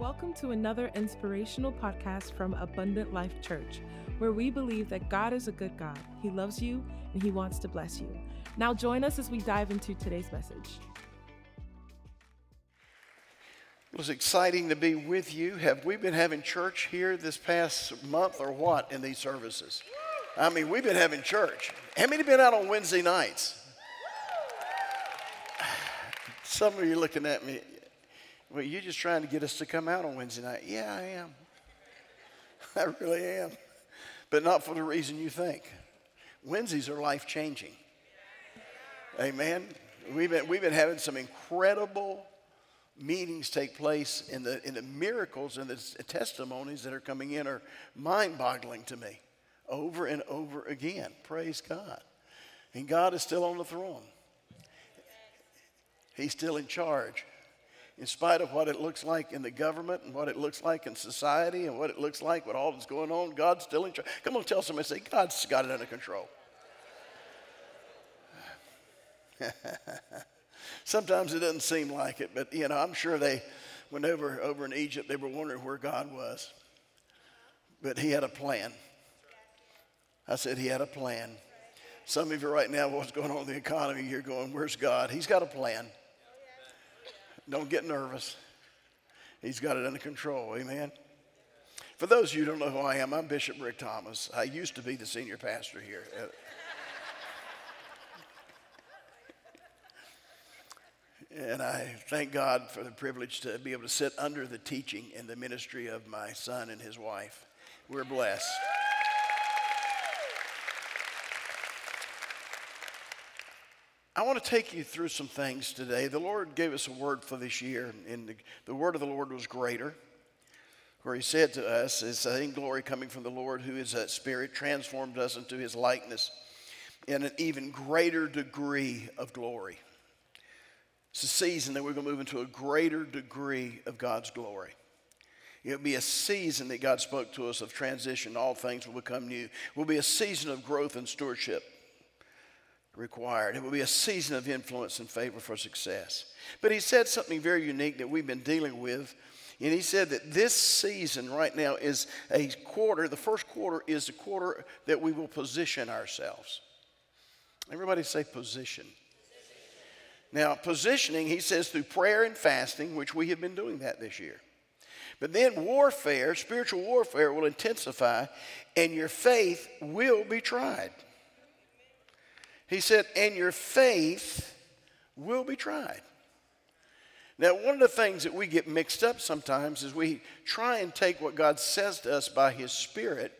Welcome to another inspirational podcast from Abundant Life Church, where we believe that God is a good God. He loves you and He wants to bless you. Now, join us as we dive into today's message. It was exciting to be with you. Have we been having church here this past month or what in these services? I mean, we've been having church. How many been out on Wednesday nights? Some of you looking at me, well, you're just trying to get us to come out on Wednesday night. Yeah, I am. I really am. But not for the reason you think. Wednesdays are life changing. Amen. We've been, we've been having some incredible meetings take place, and the, in the miracles and the testimonies that are coming in are mind boggling to me over and over again. Praise God. And God is still on the throne, He's still in charge in spite of what it looks like in the government and what it looks like in society and what it looks like with all that's going on, God's still in charge. Come on, tell somebody, say, God's got it under control. Sometimes it doesn't seem like it, but you know, I'm sure they, went over, over in Egypt, they were wondering where God was. But he had a plan. I said he had a plan. Some of you right now, what's going on in the economy, you're going, where's God? He's got a plan. Don't get nervous. He's got it under control. Amen. For those of you who don't know who I am, I'm Bishop Rick Thomas. I used to be the senior pastor here. Uh, and I thank God for the privilege to be able to sit under the teaching and the ministry of my son and his wife. We're blessed. I want to take you through some things today. The Lord gave us a word for this year, and the, the word of the Lord was greater. Where He said to us, "Is I think glory coming from the Lord, who is that Spirit, transformed us into His likeness in an even greater degree of glory." It's a season that we're going to move into a greater degree of God's glory. It'll be a season that God spoke to us of transition. All things will become new. It will be a season of growth and stewardship required. It will be a season of influence and favor for success. But he said something very unique that we've been dealing with. And he said that this season right now is a quarter, the first quarter is the quarter that we will position ourselves. Everybody say position. Now, positioning, he says, through prayer and fasting, which we have been doing that this year. But then warfare, spiritual warfare, will intensify, and your faith will be tried. He said, and your faith will be tried. Now, one of the things that we get mixed up sometimes is we try and take what God says to us by His Spirit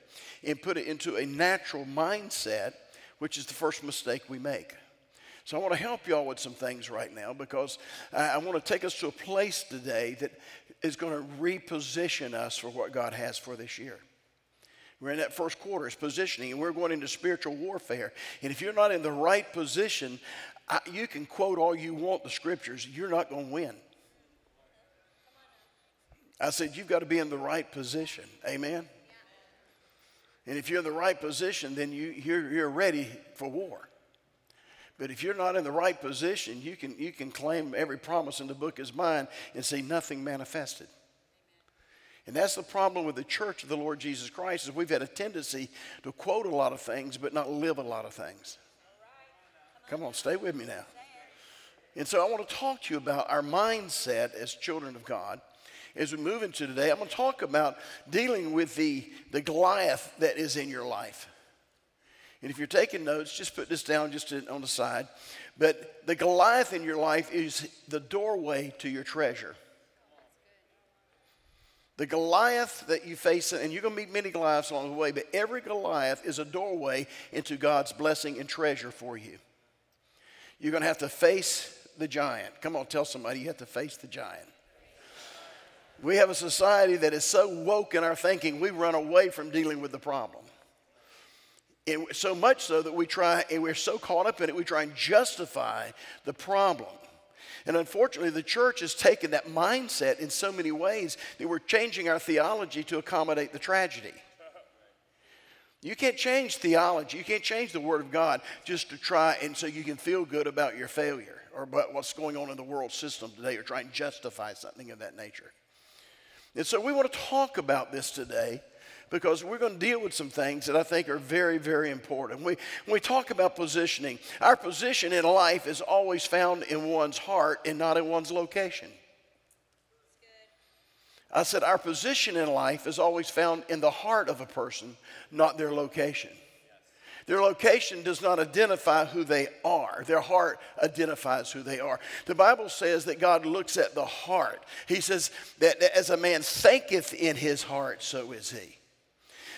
and put it into a natural mindset, which is the first mistake we make. So, I want to help y'all with some things right now because I want to take us to a place today that is going to reposition us for what God has for this year. We're in that first quarter, it's positioning, and we're going into spiritual warfare. And if you're not in the right position, I, you can quote all you want the scriptures, you're not going to win. I said, you've got to be in the right position. Amen? And if you're in the right position, then you, you're, you're ready for war. But if you're not in the right position, you can, you can claim every promise in the book is mine and see nothing manifested. And that's the problem with the church of the Lord Jesus Christ is we've had a tendency to quote a lot of things but not live a lot of things. Come on, stay with me now. And so I want to talk to you about our mindset as children of God. As we move into today, I'm going to talk about dealing with the, the Goliath that is in your life. And if you're taking notes, just put this down just on the side. But the Goliath in your life is the doorway to your treasure. The Goliath that you face, and you're going to meet many Goliaths along the way, but every Goliath is a doorway into God's blessing and treasure for you. You're going to have to face the giant. Come on, tell somebody you have to face the giant. We have a society that is so woke in our thinking, we run away from dealing with the problem. And so much so that we try, and we're so caught up in it, we try and justify the problem. And unfortunately, the church has taken that mindset in so many ways that we're changing our theology to accommodate the tragedy. You can't change theology. You can't change the Word of God just to try and so you can feel good about your failure or about what's going on in the world system today or try and justify something of that nature. And so we want to talk about this today because we're going to deal with some things that I think are very, very important. We, when we talk about positioning, our position in life is always found in one's heart and not in one's location. I said, our position in life is always found in the heart of a person, not their location. Their location does not identify who they are. Their heart identifies who they are. The Bible says that God looks at the heart. He says that as a man thinketh in his heart, so is he.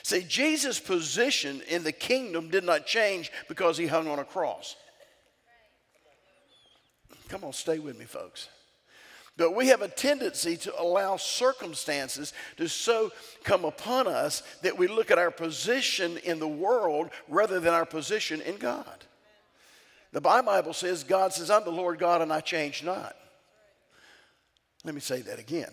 See, Jesus' position in the kingdom did not change because he hung on a cross. Come on, stay with me, folks. But we have a tendency to allow circumstances to so come upon us that we look at our position in the world rather than our position in God. The Bible says, God says, I'm the Lord God and I change not. Let me say that again.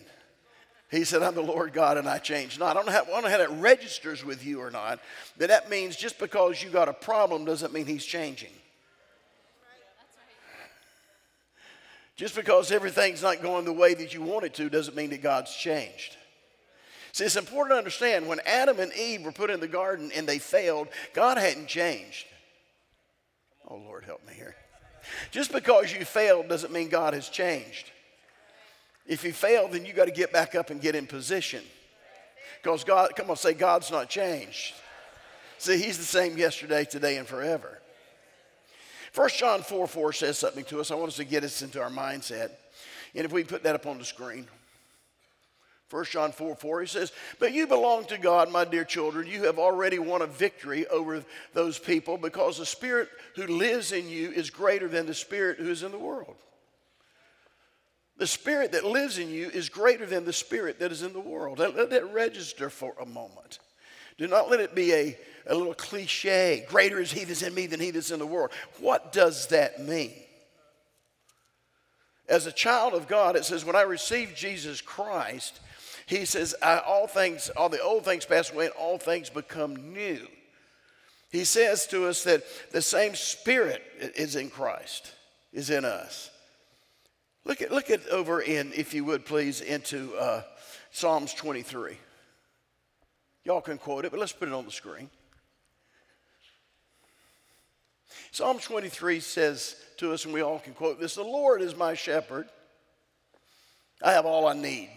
He said, I'm the Lord God and I change not. I don't, know how, I don't know how that registers with you or not, but that means just because you got a problem doesn't mean He's changing. Just because everything's not going the way that you want it to doesn't mean that God's changed. See, it's important to understand when Adam and Eve were put in the garden and they failed, God hadn't changed. Oh, Lord, help me here. Just because you failed doesn't mean God has changed. If you fail, then you got to get back up and get in position. Because God, come on, say, God's not changed. See, He's the same yesterday, today, and forever. 1 John 4 4 says something to us. I want us to get us into our mindset. And if we put that up on the screen. 1 John 4 4, he says, But you belong to God, my dear children. You have already won a victory over those people because the Spirit who lives in you is greater than the Spirit who is in the world. The spirit that lives in you is greater than the spirit that is in the world. Let, that register for a moment. Do not let it be a, a little cliche. Greater is he that's in me than he that's in the world. What does that mean? As a child of God, it says, when I received Jesus Christ, he says, all things, all the old things pass away and all things become new. He says to us that the same spirit is in Christ, is in us. Look at, look at over in, if you would please, into uh, Psalms 23. Y'all can quote it, but let's put it on the screen. Psalm 23 says to us, and we all can quote this The Lord is my shepherd. I have all I need.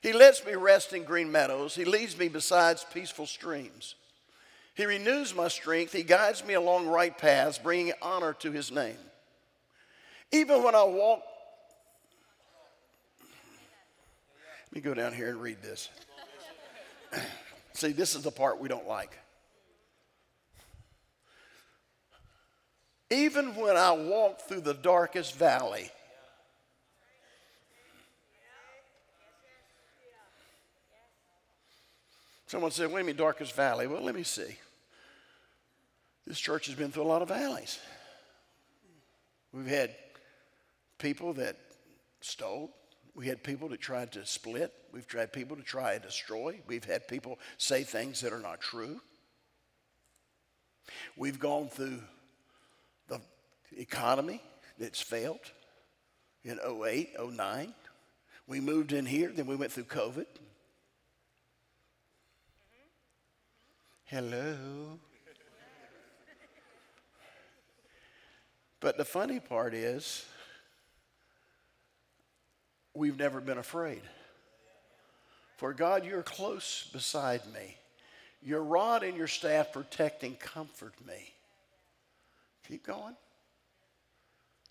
He lets me rest in green meadows. He leads me beside peaceful streams. He renews my strength. He guides me along right paths, bringing honor to his name. Even when I walk, let me go down here and read this. See, this is the part we don't like. Even when I walk through the darkest valley, Someone said, wait a minute, darkest valley. Well, let me see. This church has been through a lot of valleys. We've had people that stole. We had people that tried to split. We've tried people to try and destroy. We've had people say things that are not true. We've gone through the economy that's failed in 08, 09. We moved in here, then we went through COVID. Hello. But the funny part is, we've never been afraid. For God, you're close beside me. Your rod and your staff protect and comfort me. Keep going.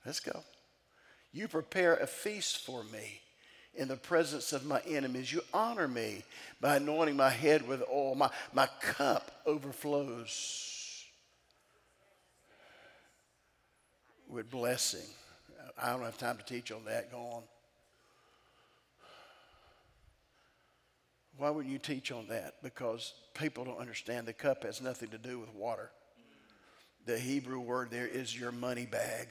Let's go. You prepare a feast for me in the presence of my enemies. You honor me by anointing my head with oil. My, my cup overflows with blessing. I don't have time to teach on that. Go on. Why wouldn't you teach on that? Because people don't understand the cup has nothing to do with water. The Hebrew word there is your money bag.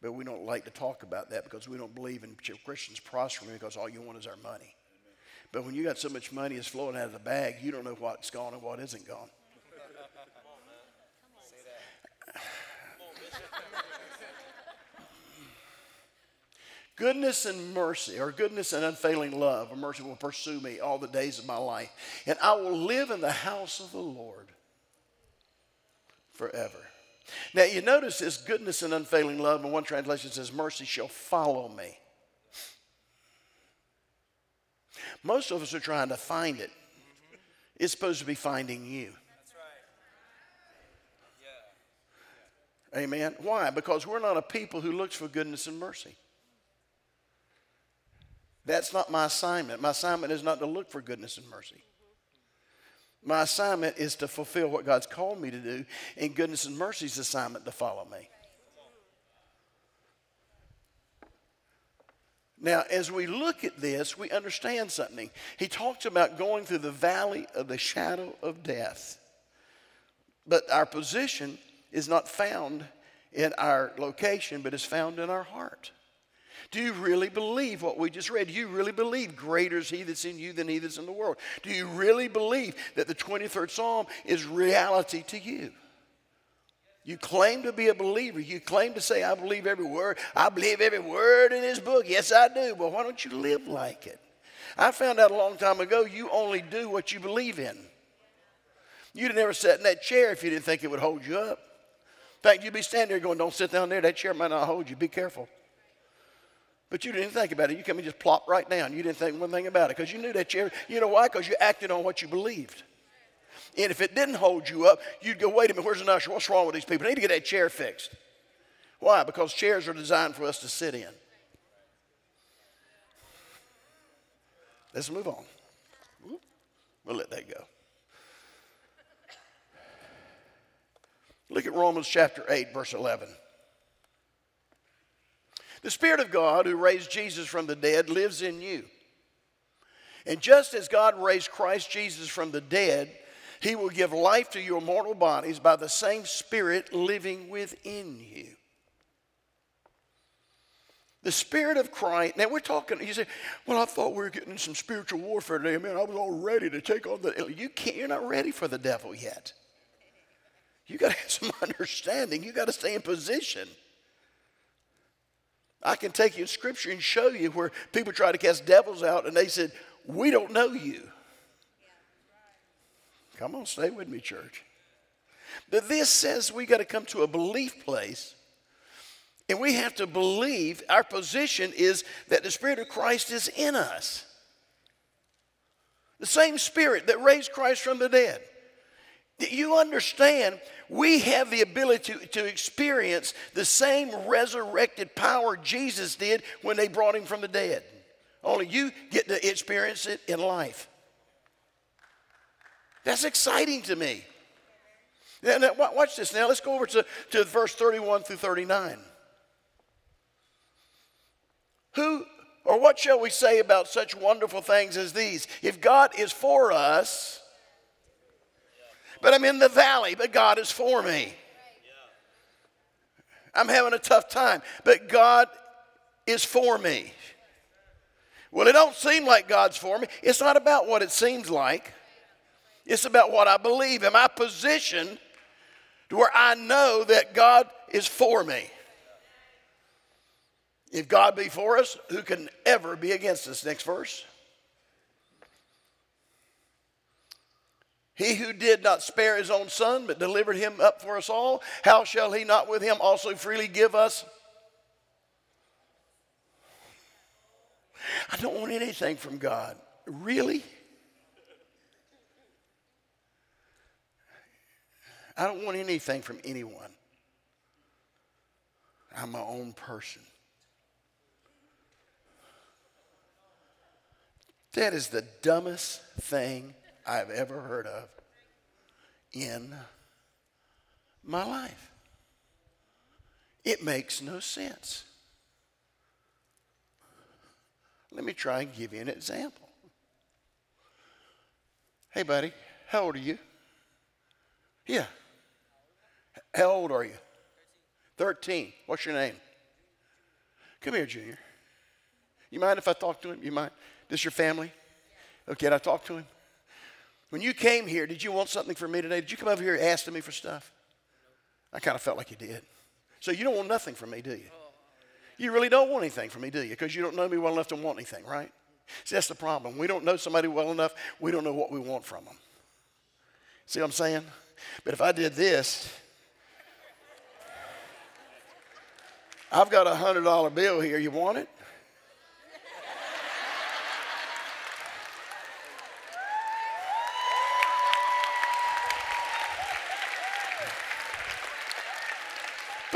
But we don't like to talk about that because we don't believe in Christians prospering because all you want is our money. But when you got so much money is flowing out of the bag, you don't know what's gone and what isn't gone. Goodness and mercy, or goodness and unfailing love, or mercy will pursue me all the days of my life, and I will live in the house of the Lord forever. Now, you notice this goodness and unfailing love, and one translation says, mercy shall follow me. Most of us are trying to find it. It's supposed to be finding you. Amen. Why? Because we're not a people who looks for goodness and mercy. That's not my assignment. My assignment is not to look for goodness and mercy. My assignment is to fulfill what God's called me to do, and goodness and mercy's assignment to follow me. Now, as we look at this, we understand something. He talks about going through the valley of the shadow of death. But our position is not found in our location, but is found in our heart. Do you really believe what we just read? Do you really believe greater is he that's in you than he that's in the world? Do you really believe that the 23rd Psalm is reality to you? You claim to be a believer. You claim to say, I believe every word. I believe every word in this book. Yes, I do. But why don't you live like it? I found out a long time ago you only do what you believe in. You'd have never sat in that chair if you didn't think it would hold you up. In fact, you'd be standing there going, Don't sit down there. That chair might not hold you. Be careful. But you didn't think about it. You come and just plop right down. You didn't think one thing about it because you knew that chair. You know why? Because you acted on what you believed. And if it didn't hold you up, you'd go, wait a minute, where's the usher? What's wrong with these people? I need to get that chair fixed. Why? Because chairs are designed for us to sit in. Let's move on. We'll let that go. Look at Romans chapter 8, verse 11. The Spirit of God who raised Jesus from the dead lives in you. And just as God raised Christ Jesus from the dead, he will give life to your mortal bodies by the same Spirit living within you. The Spirit of Christ. Now we're talking. You say, "Well, I thought we were getting some spiritual warfare today. Man, I was all ready to take on the." You can't. You're not ready for the devil yet. You got to have some understanding. You got to stay in position. I can take you in Scripture and show you where people try to cast devils out, and they said, "We don't know you." Come on, stay with me, church. But this says we got to come to a belief place. And we have to believe our position is that the Spirit of Christ is in us. The same Spirit that raised Christ from the dead. You understand, we have the ability to, to experience the same resurrected power Jesus did when they brought him from the dead. Only you get to experience it in life. That's exciting to me. Now, now, watch this. Now let's go over to, to verse 31 through 39. Who or what shall we say about such wonderful things as these? If God is for us, but I'm in the valley, but God is for me. I'm having a tough time, but God is for me. Well, it don't seem like God's for me. It's not about what it seems like. It's about what I believe. Am I positioned to where I know that God is for me? If God be for us, who can ever be against us? Next verse. He who did not spare his own son, but delivered him up for us all, how shall he not with him also freely give us? I don't want anything from God. Really? I don't want anything from anyone. I'm my own person. That is the dumbest thing I've ever heard of in my life. It makes no sense. Let me try and give you an example. Hey, buddy, how old are you? Yeah. How old are you? 13. What's your name? Come here, Junior. You mind if I talk to him? You mind? This your family? Okay, can I talk to him? When you came here, did you want something from me today? Did you come over here asking me for stuff? I kind of felt like you did. So you don't want nothing from me, do you? You really don't want anything from me, do you? Because you don't know me well enough to want anything, right? See, that's the problem. We don't know somebody well enough, we don't know what we want from them. See what I'm saying? But if I did this, I've got a hundred dollar bill here. You want it?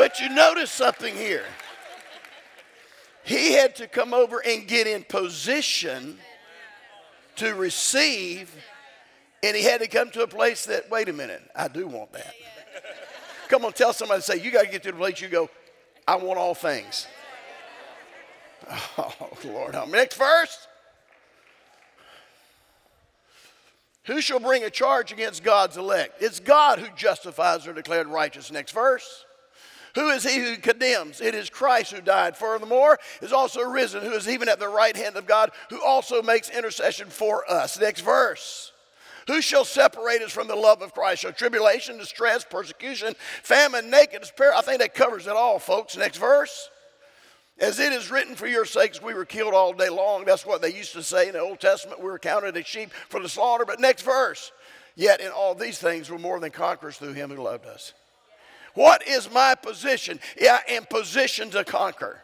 But you notice something here. He had to come over and get in position to receive, and he had to come to a place that, wait a minute, I do want that. Come on, tell somebody, to say, you got to get to the place you go, I want all things. Oh, Lord, next verse. Who shall bring a charge against God's elect? It's God who justifies or declared righteous. Next verse. Who is he who condemns? It is Christ who died. Furthermore, is also risen, who is even at the right hand of God, who also makes intercession for us. Next verse. Who shall separate us from the love of Christ? Shall tribulation, distress, persecution, famine, nakedness, peril? I think that covers it all, folks. Next verse. As it is written, for your sakes we were killed all day long. That's what they used to say in the Old Testament. We were counted as sheep for the slaughter. But next verse. Yet in all these things we're more than conquerors through him who loved us. What is my position? I am positioned to conquer.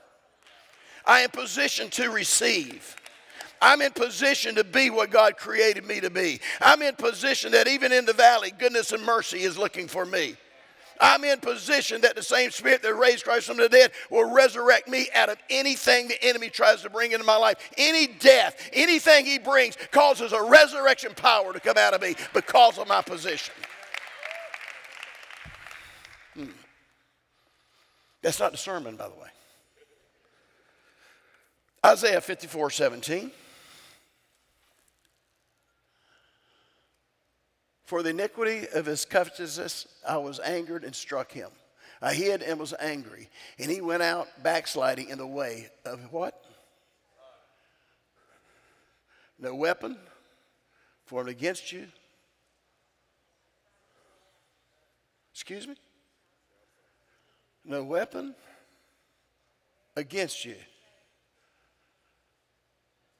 I am positioned to receive. I'm in position to be what God created me to be. I'm in position that even in the valley, goodness and mercy is looking for me. I'm in position that the same spirit that raised Christ from the dead will resurrect me out of anything the enemy tries to bring into my life. Any death, anything he brings causes a resurrection power to come out of me because of my position. That's not the sermon, by the way. Isaiah 54 17. For the iniquity of his covetousness, I was angered and struck him. I hid and was angry, and he went out backsliding in the way of what? No weapon formed against you. Excuse me? No weapon against you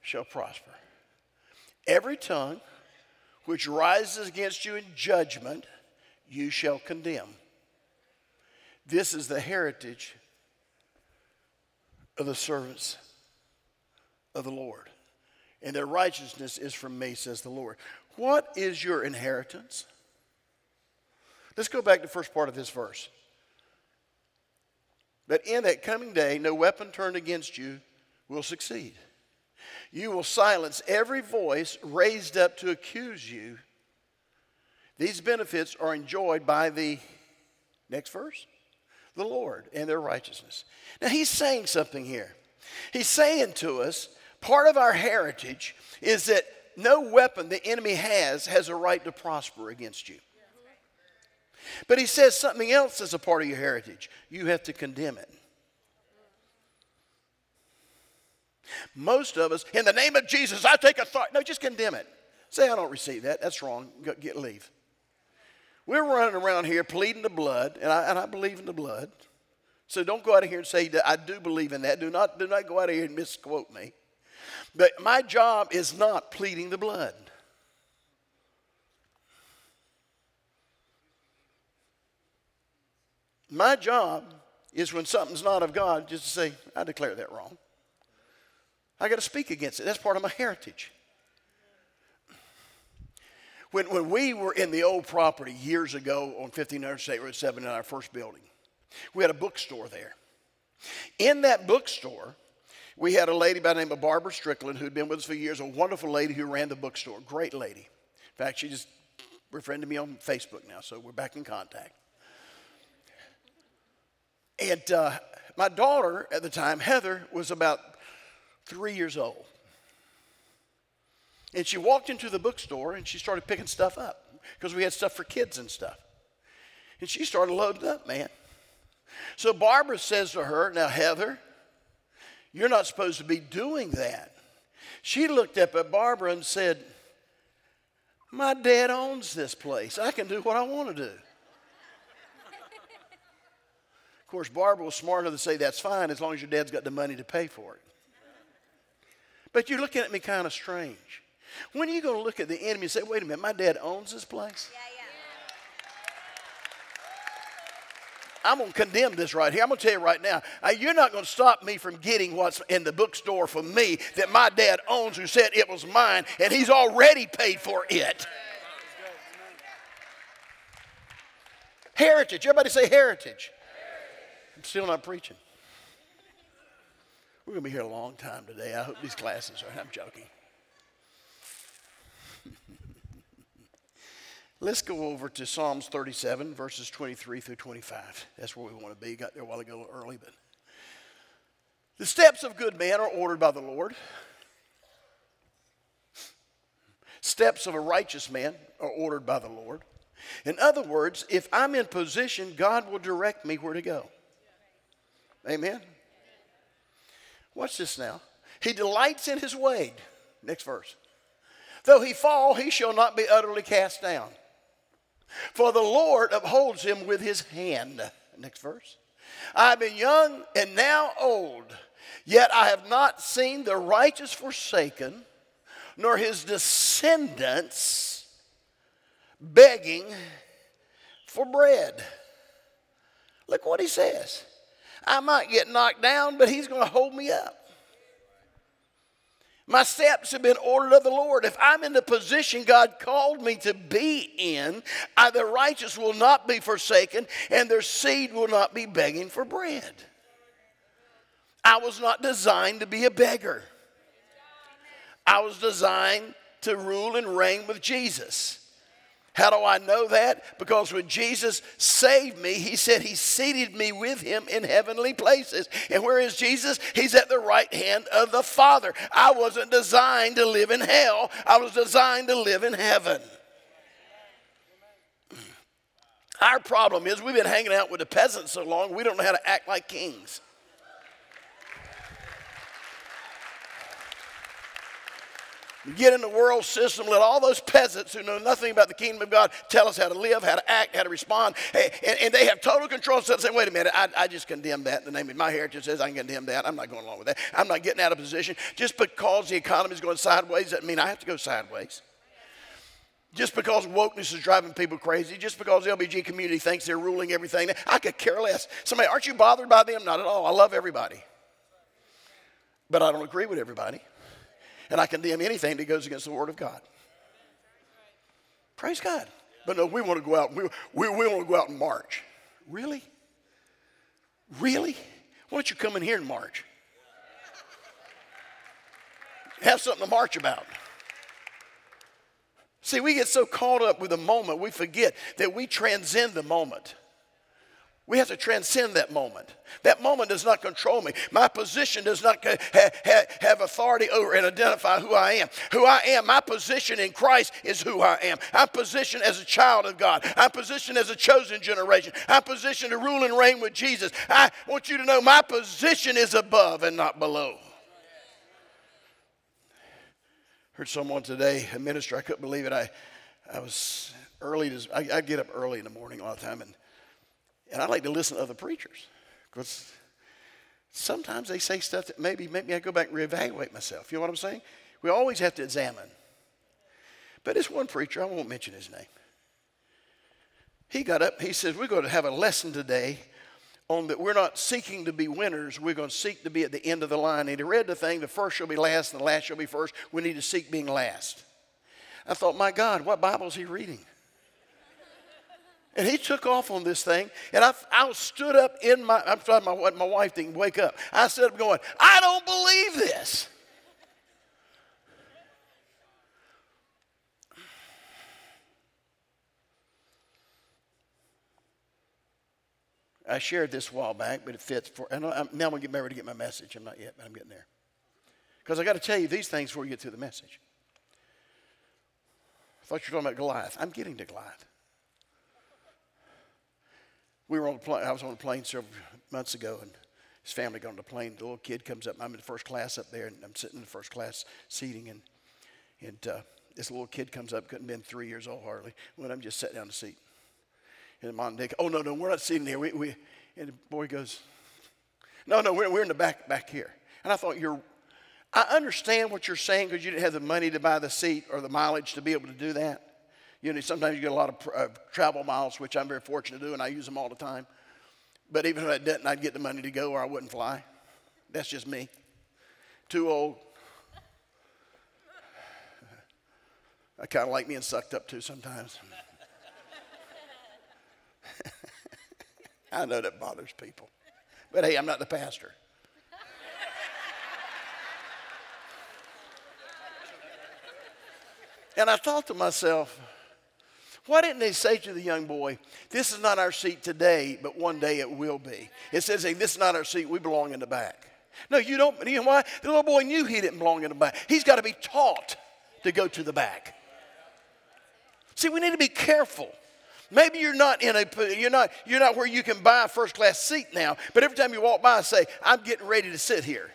shall prosper. Every tongue which rises against you in judgment, you shall condemn. This is the heritage of the servants of the Lord. And their righteousness is from me, says the Lord. What is your inheritance? Let's go back to the first part of this verse. But in that coming day, no weapon turned against you will succeed. You will silence every voice raised up to accuse you. These benefits are enjoyed by the next verse the Lord and their righteousness. Now, he's saying something here. He's saying to us part of our heritage is that no weapon the enemy has has a right to prosper against you. But he says something else is a part of your heritage. You have to condemn it. Most of us, in the name of Jesus, I take authority. No, just condemn it. Say, I don't receive that. That's wrong. Go, get leave. We're running around here pleading the blood, and I, and I believe in the blood. So don't go out of here and say, that I do believe in that. Do not, do not go out of here and misquote me. But my job is not pleading the blood. My job is when something's not of God, just to say, I declare that wrong. I got to speak against it. That's part of my heritage. When, when we were in the old property years ago on 1500 State Road 7 in our first building, we had a bookstore there. In that bookstore, we had a lady by the name of Barbara Strickland who'd been with us for years, a wonderful lady who ran the bookstore, great lady. In fact, she just befriended me on Facebook now, so we're back in contact. And uh, my daughter at the time, Heather, was about three years old. And she walked into the bookstore and she started picking stuff up because we had stuff for kids and stuff. And she started loading up, man. So Barbara says to her, Now, Heather, you're not supposed to be doing that. She looked up at Barbara and said, My dad owns this place. I can do what I want to do. Of course, Barbara was smart enough to say that's fine as long as your dad's got the money to pay for it. But you're looking at me kind of strange. When are you going to look at the enemy and say, wait a minute, my dad owns this place? Yeah, yeah. I'm going to condemn this right here. I'm going to tell you right now, you're not going to stop me from getting what's in the bookstore for me that my dad owns, who said it was mine, and he's already paid for it. Heritage. Everybody say heritage. Still not preaching. We're going to be here a long time today. I hope these classes are. I'm joking. Let's go over to Psalms 37, verses 23 through 25. That's where we want to be. Got there a while ago, early, but. The steps of good men are ordered by the Lord. Steps of a righteous man are ordered by the Lord. In other words, if I'm in position, God will direct me where to go. Amen. Watch this now. He delights in his way. Next verse. Though he fall, he shall not be utterly cast down. For the Lord upholds him with his hand. Next verse. I've been young and now old, yet I have not seen the righteous forsaken, nor his descendants begging for bread. Look what he says. I might get knocked down, but He's going to hold me up. My steps have been ordered of the Lord. If I'm in the position God called me to be in, I, the righteous will not be forsaken, and their seed will not be begging for bread. I was not designed to be a beggar. I was designed to rule and reign with Jesus. How do I know that? Because when Jesus saved me, he said he seated me with him in heavenly places. And where is Jesus? He's at the right hand of the Father. I wasn't designed to live in hell, I was designed to live in heaven. Our problem is we've been hanging out with the peasants so long, we don't know how to act like kings. Get in the world system, let all those peasants who know nothing about the kingdom of God tell us how to live, how to act, how to respond. And, and they have total control. So say, wait a minute, I, I just condemn that in the name of my heritage says I can condemn that. I'm not going along with that. I'm not getting out of position. Just because the economy is going sideways doesn't mean I have to go sideways. Just because wokeness is driving people crazy, just because the LBG community thinks they're ruling everything, I could care less. Somebody, aren't you bothered by them? Not at all. I love everybody. But I don't agree with everybody and I condemn anything that goes against the Word of God. Praise God. But no, we want to go out. We, we, we want to go out and march. Really? Really? Why don't you come in here and march? Have something to march about. See, we get so caught up with the moment, we forget that we transcend the moment. We have to transcend that moment. That moment does not control me. My position does not ha- ha- have authority over and identify who I am. Who I am, my position in Christ is who I am. I'm positioned as a child of God. I'm positioned as a chosen generation. I'm positioned to rule and reign with Jesus. I want you to know my position is above and not below. Heard someone today, a minister, I couldn't believe it. I, I was early, to, I, I get up early in the morning all the time and and I like to listen to other preachers because sometimes they say stuff that maybe make me go back and reevaluate myself. You know what I'm saying? We always have to examine. But this one preacher, I won't mention his name. He got up, he says, We're going to have a lesson today on that we're not seeking to be winners, we're going to seek to be at the end of the line. And he read the thing, the first shall be last and the last shall be first. We need to seek being last. I thought, my God, what Bible is he reading? And he took off on this thing, and I, I stood up in my, I'm sorry, my, my wife didn't wake up. I stood up going, I don't believe this. I shared this a while back, but it fits for, and I'm, now I'm going to get married to get my message. I'm not yet, but I'm getting there. Because I got to tell you these things before you get through the message. I thought you were talking about Goliath. I'm getting to Goliath we were on the plane. I was on a plane several months ago, and his family got on the plane. The little kid comes up. I'm in the first class up there, and I'm sitting in the first class seating, and and uh, this little kid comes up. Couldn't have been three years old hardly. When I'm just sitting down the seat, and the mom and dad, oh no no, we're not sitting here. We we And the boy goes, No, no, we're, we're in the back, back here. And I thought, You're, I understand what you're saying because you didn't have the money to buy the seat or the mileage to be able to do that. You know, sometimes you get a lot of uh, travel miles, which I'm very fortunate to do, and I use them all the time. But even if I didn't, I'd get the money to go or I wouldn't fly. That's just me. Too old. I kind of like being sucked up too sometimes. I know that bothers people. But hey, I'm not the pastor. and I thought to myself, why didn't they say to the young boy, This is not our seat today, but one day it will be? It says, hey, This is not our seat, we belong in the back. No, you don't. You know why? The little boy knew he didn't belong in the back. He's got to be taught to go to the back. See, we need to be careful. Maybe you're not in a you're not you're not where you can buy a first class seat now, but every time you walk by, say, "I'm getting ready to sit here."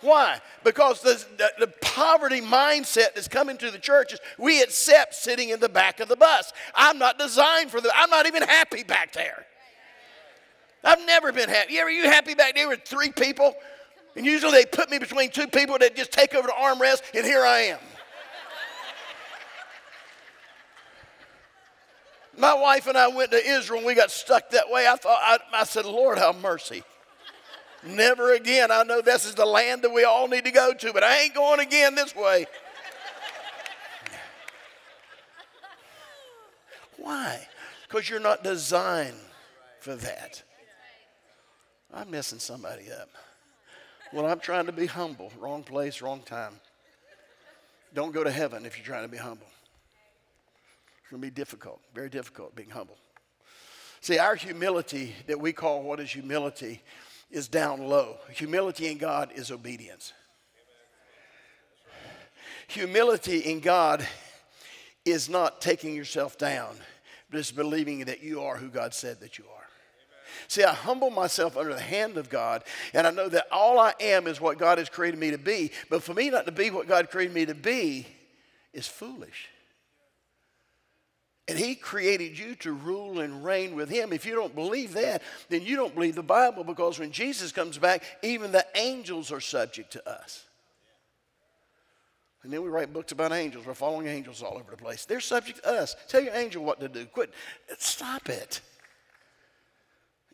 Why? Because the, the, the, poverty mindset that's coming to the churches, we accept sitting in the back of the bus. I'm not designed for that. I'm not even happy back there. I've never been happy. You ever you happy back there with three people? And usually they put me between two people that just take over the armrest, and here I am. My wife and I went to Israel and we got stuck that way. I thought, I, I said, Lord, have mercy. Never again. I know this is the land that we all need to go to, but I ain't going again this way. Why? Because you're not designed for that. I'm messing somebody up. Well, I'm trying to be humble. Wrong place, wrong time. Don't go to heaven if you're trying to be humble. It's going to be difficult, very difficult being humble. See, our humility that we call what is humility is down low. Humility in God is obedience. Humility in God is not taking yourself down, but it's believing that you are who God said that you are. See, I humble myself under the hand of God, and I know that all I am is what God has created me to be. But for me not to be what God created me to be is foolish. And he created you to rule and reign with him. If you don't believe that, then you don't believe the Bible because when Jesus comes back, even the angels are subject to us. And then we write books about angels. We're following angels all over the place. They're subject to us. Tell your angel what to do. Quit. Stop it.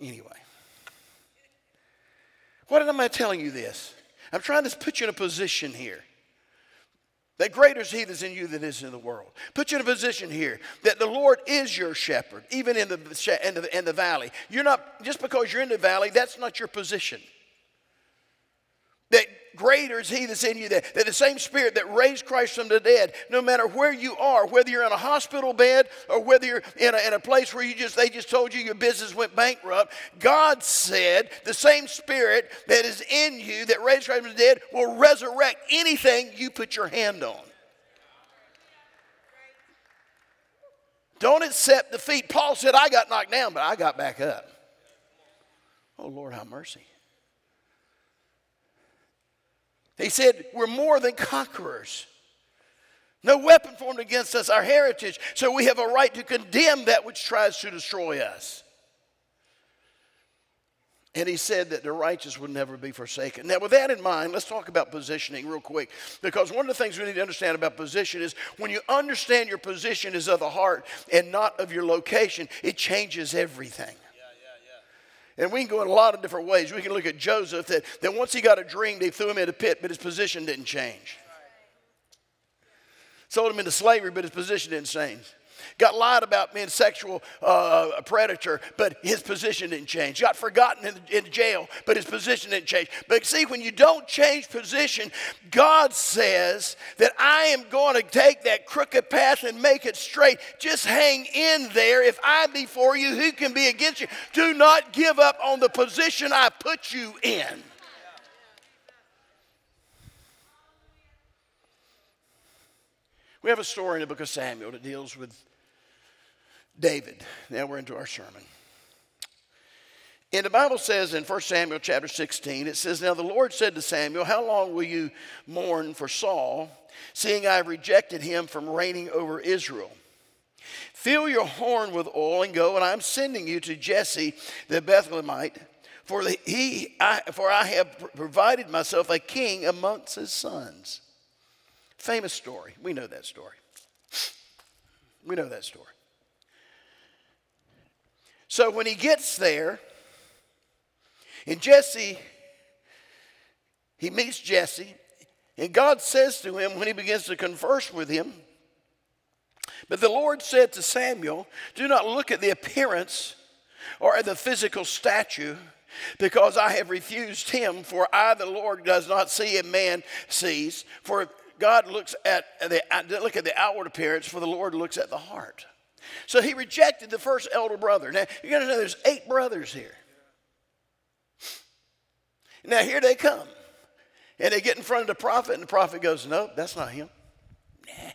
Anyway. What am I telling you this? I'm trying to put you in a position here. That greater is he that's in you than is in the world. Put you in a position here that the Lord is your shepherd, even in the, in the, in the valley. You're not, just because you're in the valley, that's not your position. That greater is he that's in you, that, that the same spirit that raised Christ from the dead, no matter where you are, whether you're in a hospital bed or whether you're in a, in a place where you just they just told you your business went bankrupt, God said the same spirit that is in you that raised Christ from the dead will resurrect anything you put your hand on. Don't accept defeat. Paul said, I got knocked down, but I got back up. Oh, Lord, have mercy. He said, We're more than conquerors. No weapon formed against us, our heritage, so we have a right to condemn that which tries to destroy us. And he said that the righteous would never be forsaken. Now, with that in mind, let's talk about positioning real quick. Because one of the things we need to understand about position is when you understand your position is of the heart and not of your location, it changes everything. And we can go in a lot of different ways. We can look at Joseph that, that once he got a dream, they threw him in a pit, but his position didn't change. Sold him into slavery, but his position didn't change. Got lied about being sexual uh, predator, but his position didn't change. Got forgotten in, in jail, but his position didn't change. But see, when you don't change position, God says that I am going to take that crooked path and make it straight. Just hang in there. If I be for you, who can be against you? Do not give up on the position I put you in. We have a story in the book of Samuel that deals with David. Now we're into our sermon. And the Bible says in 1 Samuel chapter 16, it says, Now the Lord said to Samuel, How long will you mourn for Saul, seeing I have rejected him from reigning over Israel? Fill your horn with oil and go, and I'm sending you to Jesse the Bethlehemite, for, the, he, I, for I have provided myself a king amongst his sons. Famous story. We know that story. We know that story. So when he gets there, and Jesse, he meets Jesse, and God says to him when he begins to converse with him, but the Lord said to Samuel, Do not look at the appearance or at the physical statue, because I have refused him, for I, the Lord, does not see a man sees. For God looks at the look at the outward appearance, for the Lord looks at the heart. So he rejected the first elder brother. Now, you're going to know there's eight brothers here. Now, here they come. And they get in front of the prophet, and the prophet goes, No, that's not him. Nah,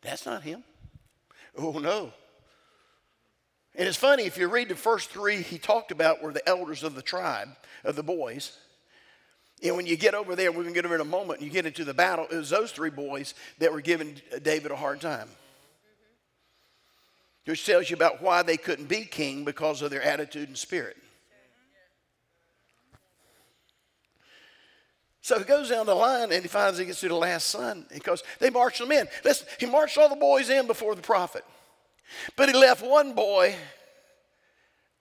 that's not him. Oh, no. And it's funny, if you read the first three he talked about were the elders of the tribe, of the boys. And when you get over there, we're going to get over in a moment, and you get into the battle, it was those three boys that were giving David a hard time which tells you about why they couldn't be king because of their attitude and spirit. So he goes down the line and he finds he gets to the last son because they marched them in. Listen, he marched all the boys in before the prophet, but he left one boy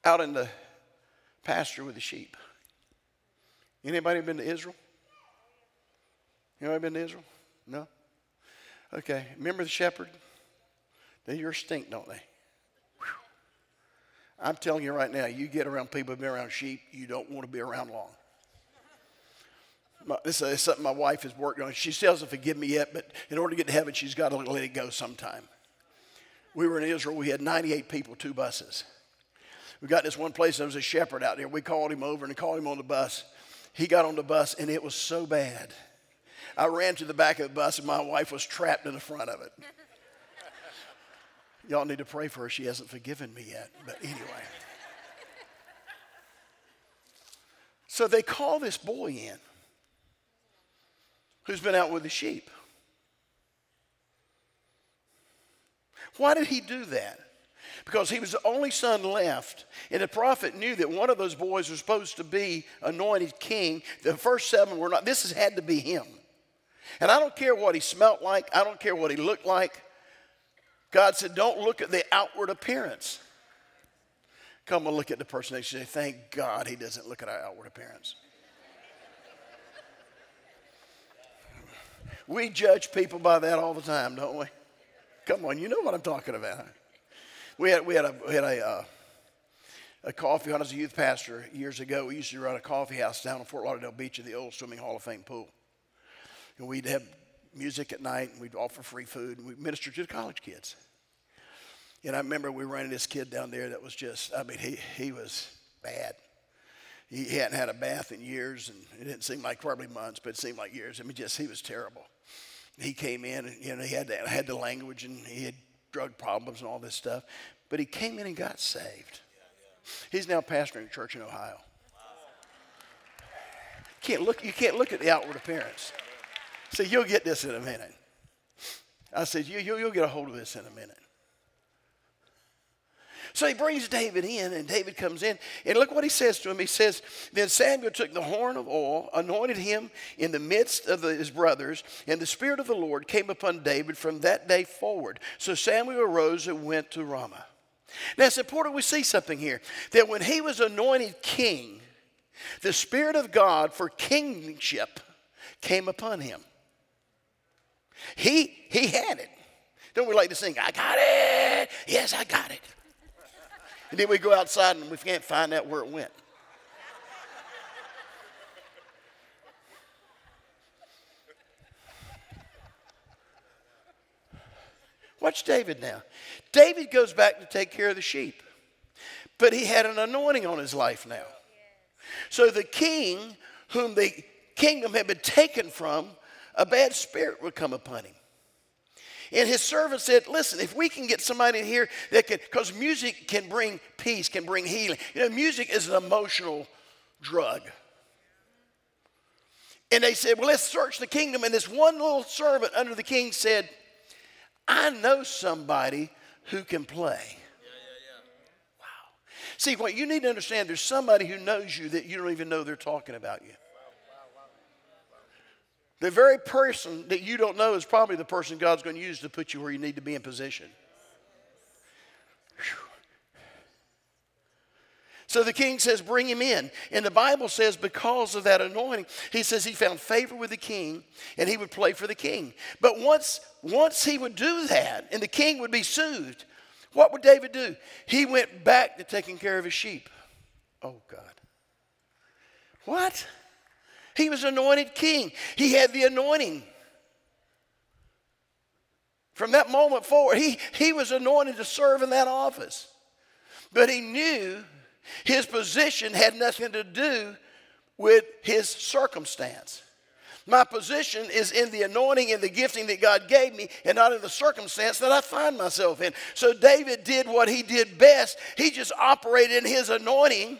out in the pasture with the sheep. Anybody been to Israel? Anybody been to Israel? No? Okay. Remember the shepherd? They're your stink, don't they? I'm telling you right now, you get around people who've been around sheep, you don't want to be around long. This uh, is something my wife has worked on. She still hasn't forgiven me yet, but in order to get to heaven, she's got to let it go sometime. We were in Israel. We had 98 people, two buses. We got this one place, there was a shepherd out there. We called him over and called him on the bus. He got on the bus, and it was so bad. I ran to the back of the bus, and my wife was trapped in the front of it. Y'all need to pray for her. She hasn't forgiven me yet. But anyway. so they call this boy in who's been out with the sheep. Why did he do that? Because he was the only son left, and the prophet knew that one of those boys was supposed to be anointed king. The first seven were not. This had to be him. And I don't care what he smelt like, I don't care what he looked like. God said, don't look at the outward appearance. Come and look at the person next to you. Thank God he doesn't look at our outward appearance. We judge people by that all the time, don't we? Come on, you know what I'm talking about. We had, we had, a, we had a, uh, a coffee I was a youth pastor years ago. We used to run a coffee house down in Fort Lauderdale Beach at the old Swimming Hall of Fame pool. And we'd have music at night, and we'd offer free food, and we'd minister to the college kids. And I remember we ran this kid down there that was just, I mean, he, he was bad. He hadn't had a bath in years, and it didn't seem like probably months, but it seemed like years. I mean, just he was terrible. He came in, and you know, he had the, had the language, and he had drug problems and all this stuff. But he came in and got saved. He's now pastoring a church in Ohio. Can't look, you can't look at the outward appearance. See, you'll get this in a minute. I said, you, you, you'll get a hold of this in a minute. So he brings David in, and David comes in, and look what he says to him. He says, Then Samuel took the horn of oil, anointed him in the midst of his brothers, and the Spirit of the Lord came upon David from that day forward. So Samuel arose and went to Ramah. Now it's important we see something here that when he was anointed king, the Spirit of God for kingship came upon him. He, he had it. Don't we like to sing, I got it? Yes, I got it. And then we go outside and we can't find out where it went. Watch David now. David goes back to take care of the sheep, but he had an anointing on his life now. So the king, whom the kingdom had been taken from, a bad spirit would come upon him. And his servant said, Listen, if we can get somebody in here that can, because music can bring peace, can bring healing. You know, music is an emotional drug. And they said, Well, let's search the kingdom. And this one little servant under the king said, I know somebody who can play. Yeah, yeah, yeah. Wow. See, what you need to understand, there's somebody who knows you that you don't even know they're talking about you. The very person that you don't know is probably the person God's going to use to put you where you need to be in position. Whew. So the king says, Bring him in. And the Bible says, because of that anointing, he says he found favor with the king and he would play for the king. But once, once he would do that and the king would be soothed, what would David do? He went back to taking care of his sheep. Oh, God. What? He was anointed king. He had the anointing. From that moment forward, he, he was anointed to serve in that office. But he knew his position had nothing to do with his circumstance. My position is in the anointing and the gifting that God gave me and not in the circumstance that I find myself in. So David did what he did best. He just operated in his anointing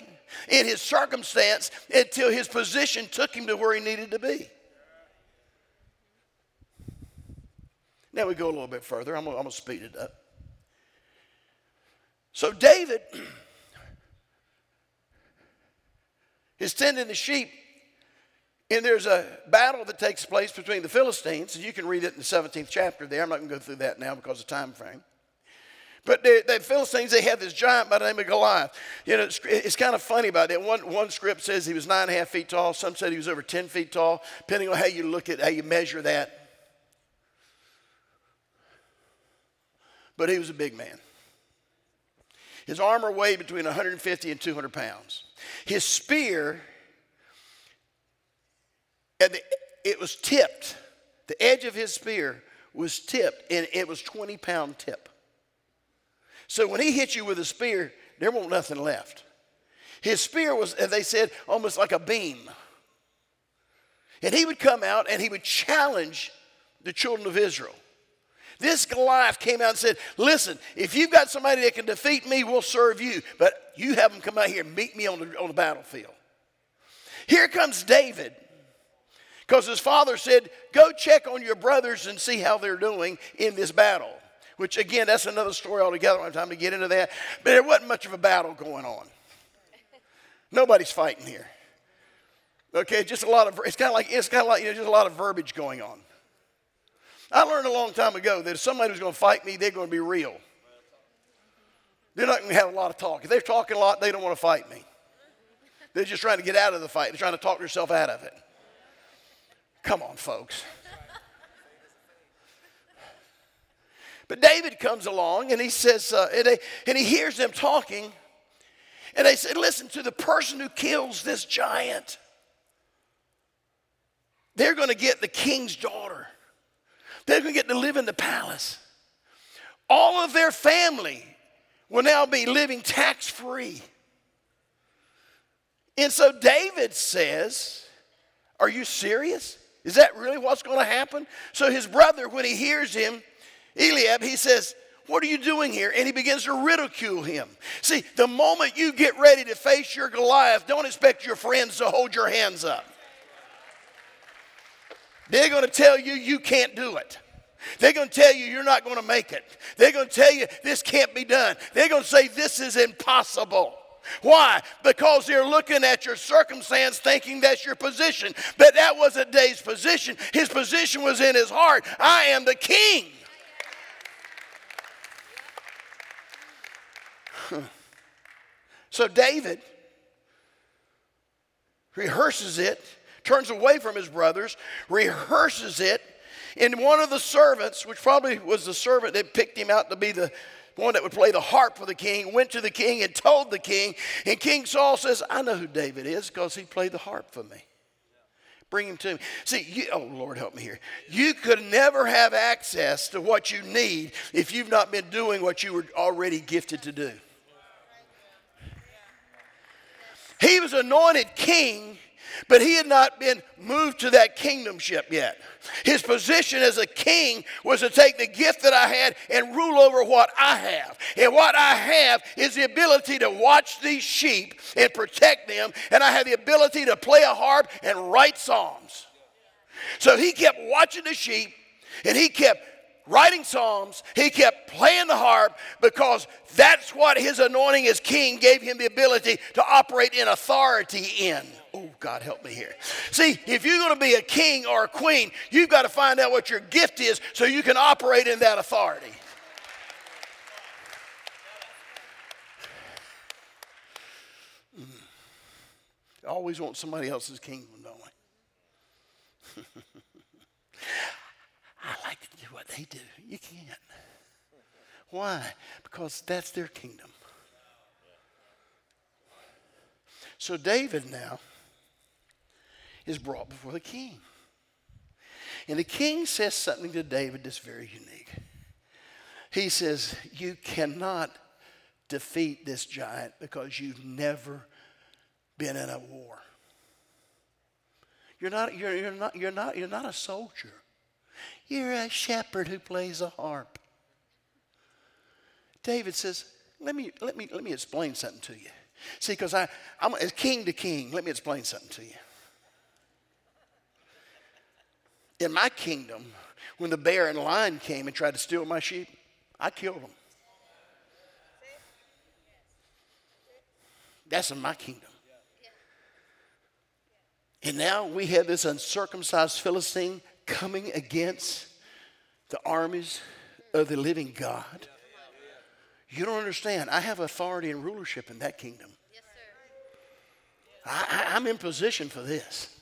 in his circumstance until his position took him to where he needed to be. Now we go a little bit further. I'm going to speed it up. So David is tending the sheep, and there's a battle that takes place between the Philistines, and you can read it in the 17th chapter there. I'm not going to go through that now because of time frame. But the, the Philistines, they had this giant by the name of Goliath. You know, it's, it's, kind of funny about that. One, one script says he was nine and a half feet tall. Some said he was over 10 feet tall, depending on how you look at, how you measure that. But he was a big man. His armor weighed between 150 and 200 pounds. His spear, and it was tipped. The edge of his spear was tipped, and it was 20 pound tip. So when he hit you with a spear, there won't nothing left. His spear was, as they said, almost like a beam. And he would come out and he would challenge the children of Israel. This Goliath came out and said, Listen, if you've got somebody that can defeat me, we'll serve you. But you have them come out here and meet me on the, on the battlefield. Here comes David. Because his father said, Go check on your brothers and see how they're doing in this battle which again, that's another story altogether. I don't have time to get into that. But there wasn't much of a battle going on. Nobody's fighting here. Okay, just a lot of, it's kind of like, it's kind of like, you know, just a lot of verbiage going on. I learned a long time ago that if somebody was going to fight me, they're going to be real. They're not going to have a lot of talk. If they're talking a lot, they don't want to fight me. They're just trying to get out of the fight. They're trying to talk themselves out of it. Come on, folks. But David comes along and he says, uh, and, and he hears them talking. And they said, Listen to the person who kills this giant. They're going to get the king's daughter, they're going to get to live in the palace. All of their family will now be living tax free. And so David says, Are you serious? Is that really what's going to happen? So his brother, when he hears him, Eliab, he says, What are you doing here? And he begins to ridicule him. See, the moment you get ready to face your Goliath, don't expect your friends to hold your hands up. They're going to tell you you can't do it. They're going to tell you you're not going to make it. They're going to tell you this can't be done. They're going to say this is impossible. Why? Because they're looking at your circumstance thinking that's your position. But that wasn't Dave's position. His position was in his heart. I am the king. so David rehearses it, turns away from his brothers, rehearses it, and one of the servants, which probably was the servant that picked him out to be the one that would play the harp for the king, went to the king and told the king. And King Saul says, I know who David is because he played the harp for me. Bring him to me. See, you, oh Lord, help me here. You could never have access to what you need if you've not been doing what you were already gifted to do. He was anointed king, but he had not been moved to that kingdomship yet. His position as a king was to take the gift that I had and rule over what I have. And what I have is the ability to watch these sheep and protect them, and I have the ability to play a harp and write psalms. So he kept watching the sheep, and he kept writing psalms, he kept playing the harp because that's what his anointing as king gave him the ability to operate in authority in. Oh, God, help me here. See, if you're going to be a king or a queen, you've got to find out what your gift is so you can operate in that authority. Mm. Always want somebody else's kingdom, don't we? I like they do. You can't. Why? Because that's their kingdom. So David now is brought before the king. And the king says something to David that's very unique. He says, You cannot defeat this giant because you've never been in a war. You're not, you're, you're not, you're not, you're not a soldier. You're a shepherd who plays a harp. David says, let me, let me, let me explain something to you. See, because I'm as king to king, let me explain something to you. In my kingdom, when the bear and lion came and tried to steal my sheep, I killed them. That's in my kingdom. And now we have this uncircumcised Philistine coming against the armies of the living God. You don't understand. I have authority and rulership in that kingdom. I, am in position for this.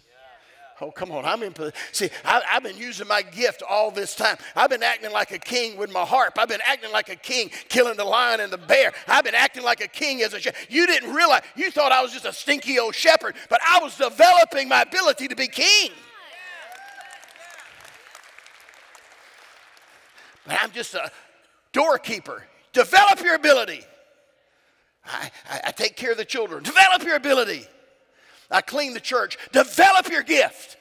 Oh, come on. I'm in. See, I, have been using my gift all this time. I've been acting like a king with my harp. I've been acting like a king killing the lion and the bear. I've been acting like a king as a shepherd. You didn't realize, you thought I was just a stinky old shepherd, but I was developing my ability to be king. I'm just a doorkeeper. Develop your ability. I, I, I take care of the children. Develop your ability. I clean the church. Develop your gift.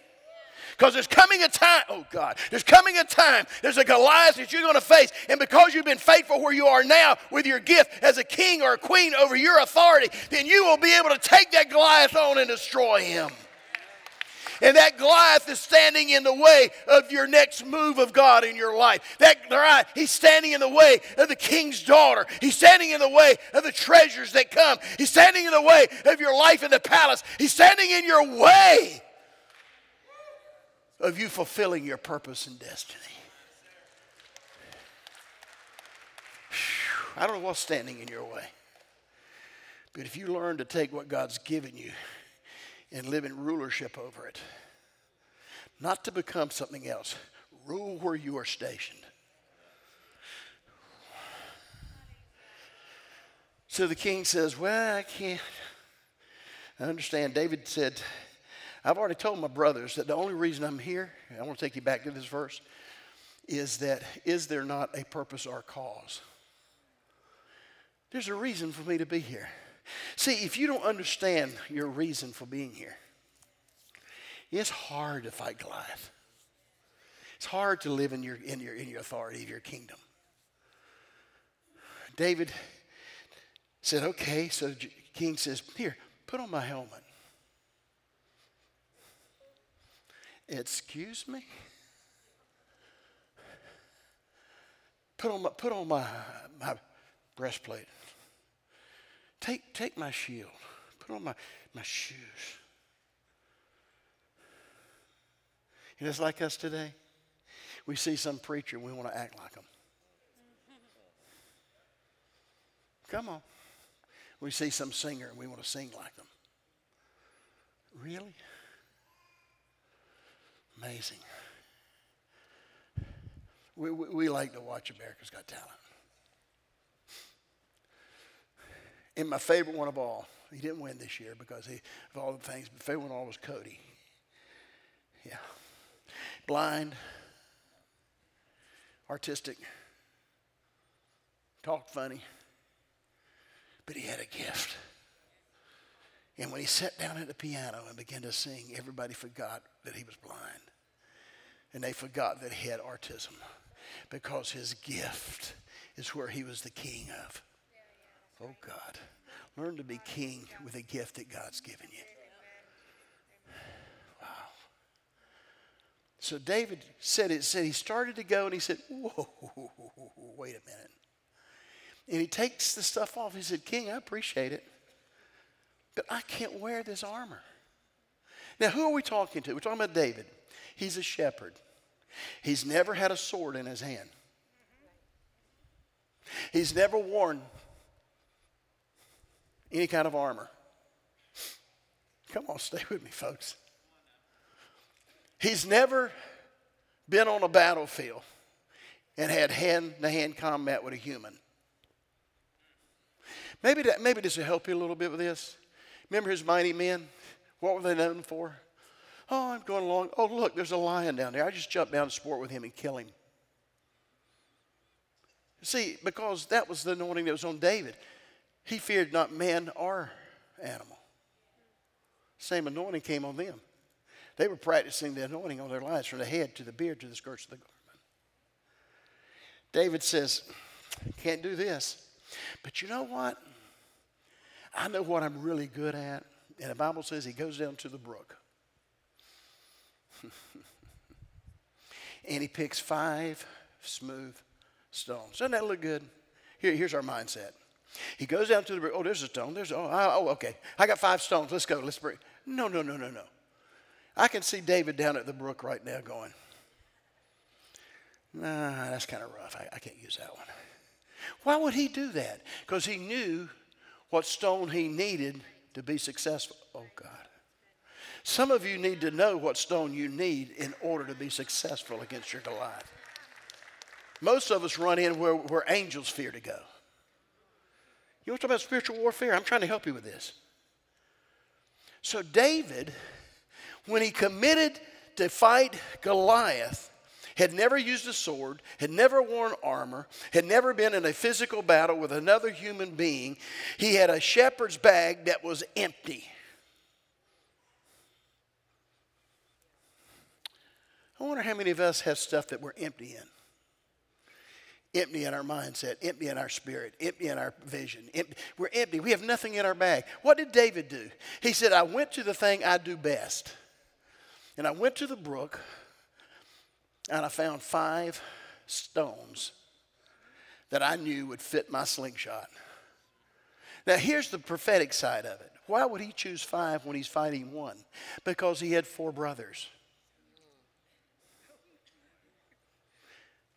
Because there's coming a time, oh God, there's coming a time, there's a Goliath that you're going to face. And because you've been faithful where you are now with your gift as a king or a queen over your authority, then you will be able to take that Goliath on and destroy him. And that Goliath is standing in the way of your next move of God in your life. That Goliath, he's standing in the way of the king's daughter. He's standing in the way of the treasures that come. He's standing in the way of your life in the palace. He's standing in your way of you fulfilling your purpose and destiny. I don't know what's standing in your way. But if you learn to take what God's given you and live in rulership over it. Not to become something else. Rule where you are stationed. So the king says, Well, I can't. I understand. David said, I've already told my brothers that the only reason I'm here, I want to take you back to this verse, is that is there not a purpose or cause? There's a reason for me to be here. See, if you don't understand your reason for being here, it's hard to fight Goliath. It's hard to live in your, in your, in your authority of your kingdom. David said, Okay, so the king says, Here, put on my helmet. Excuse me? Put on my, put on my, my breastplate. Take, take my shield, put on my, my shoes. You it's like us today. We see some preacher and we want to act like them. Come on. We see some singer and we want to sing like them. Really? Amazing. We, we, we like to watch America's Got Talent. And my favorite one of all, he didn't win this year because he, of all the things, but favorite one of all was Kodi. Yeah. Blind, artistic, talked funny, but he had a gift. And when he sat down at the piano and began to sing, everybody forgot that he was blind. And they forgot that he had autism because his gift is where he was the king of. Oh, God. Learn to be king with a gift that God's given you. Wow. So David said it said he started to go and he said, Whoa, wait a minute. And he takes the stuff off. He said, King, I appreciate it, but I can't wear this armor. Now, who are we talking to? We're talking about David. He's a shepherd. He's never had a sword in his hand. He's never worn any kind of armor. Come on, stay with me, folks. He's never been on a battlefield and had hand to hand combat with a human. Maybe, that, maybe this will help you a little bit with this. Remember his mighty men? What were they known for? Oh, I'm going along. Oh, look, there's a lion down there. I just jump down and sport with him and kill him. See, because that was the anointing that was on David. He feared not man or animal. Same anointing came on them. They were practicing the anointing on their lives from the head to the beard to the skirts of the garment. David says, Can't do this. But you know what? I know what I'm really good at. And the Bible says he goes down to the brook. and he picks five smooth stones. Doesn't that look good? Here, here's our mindset. He goes down to the brook. Oh, there's a stone. There's oh, oh, okay. I got five stones. Let's go. Let's bring. No, no, no, no, no. I can see David down at the brook right now going, nah, that's kind of rough. I, I can't use that one. Why would he do that? Because he knew what stone he needed to be successful. Oh, God. Some of you need to know what stone you need in order to be successful against your Goliath. Most of us run in where, where angels fear to go. You want to talk about spiritual warfare? I'm trying to help you with this. So, David when he committed to fight Goliath, had never used a sword, had never worn armor, had never been in a physical battle with another human being. He had a shepherd's bag that was empty. I wonder how many of us have stuff that we're empty in. Empty in our mindset, empty in our spirit, empty in our vision. We're empty. We have nothing in our bag. What did David do? He said, I went to the thing I do best. And I went to the brook and I found five stones that I knew would fit my slingshot. Now, here's the prophetic side of it. Why would he choose five when he's fighting one? Because he had four brothers.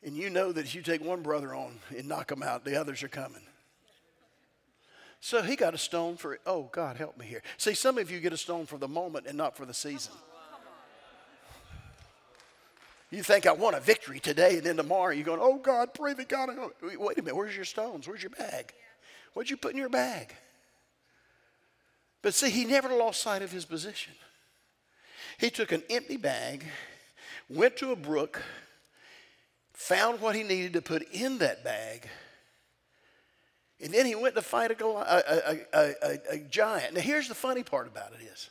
And you know that if you take one brother on and knock him out, the others are coming. So he got a stone for, oh, God, help me here. See, some of you get a stone for the moment and not for the season. You think I want a victory today, and then tomorrow you're going, oh God, pray that God. Wait a minute, where's your stones? Where's your bag? What'd you put in your bag? But see, he never lost sight of his position. He took an empty bag, went to a brook, found what he needed to put in that bag, and then he went to fight a, a, a, a, giant. Now, here's the funny part about it is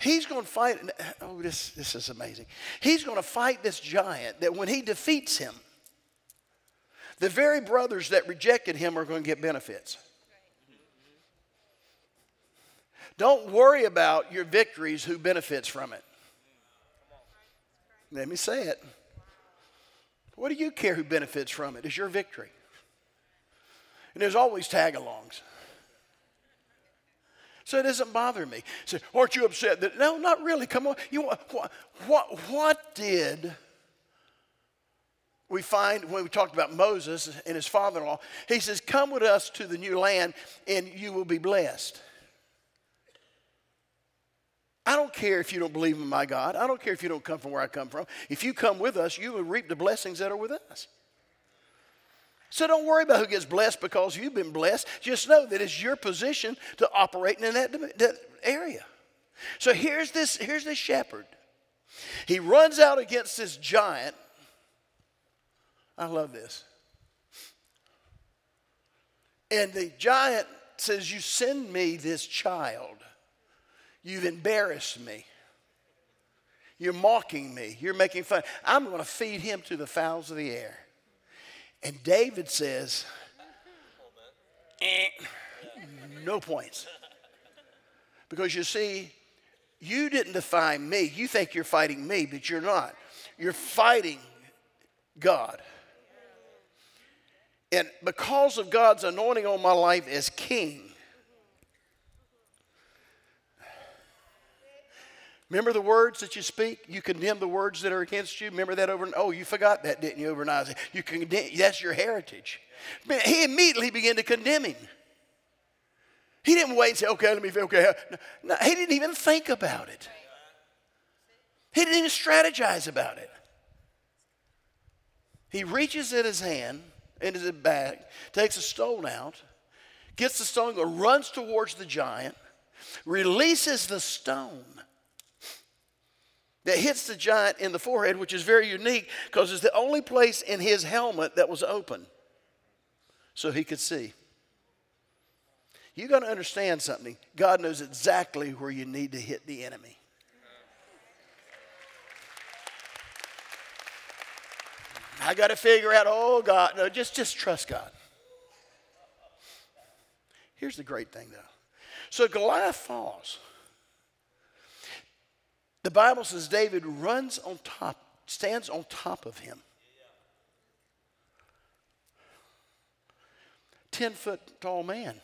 He's going to fight. Oh, this, this is amazing. He's going to fight this giant that when he defeats him, the very brothers that rejected him are going to get benefits. Don't worry about your victories, who benefits from it. Let me say it. What do you care who benefits from it? It's your victory. And there's always tag alongs. So it doesn't bother me. So, aren't you upset that? No, not really. Come on. You what? What? What did we find when we talked about Moses and his father-in-law? He says, "Come with us to the new land, and you will be blessed." I don't care if you don't believe in my God. I don't care if you don't come from where I come from. If you come with us, you will reap the blessings that are with us. So don't worry about who gets blessed because you've been blessed. Just know that it's your position to operate in that, that area. So here's this, here's this shepherd. He runs out against this giant. I love this. And the giant says, You send me this child. You've embarrassed me. You're mocking me. You're making fun. I'm going to feed him to the fowls of the air. And David says, eh, no points. Because you see, you didn't defy me. You think you're fighting me, but you're not. you're fighting God. And because of God's anointing on my life as king, Remember the words that you speak? You condemn the words that are against you. Remember that over and oh, you forgot that, didn't you, over in Isaiah? You condemn, that's your heritage. He immediately began to condemn him. He didn't wait and say, okay, let me, okay. No, he didn't even think about it. He didn't even strategize about it. He reaches in his hand, into his bag, takes a stone out, gets the stone, runs towards the giant, releases the stone that hits the giant in the forehead, which is very unique because it's the only place in his helmet that was open so he could see. You got to understand something. God knows exactly where you need to hit the enemy. I got to figure out, oh God, no, just, just trust God. Here's the great thing though. So Goliath falls. The Bible says David runs on top, stands on top of him. 10 foot tall man.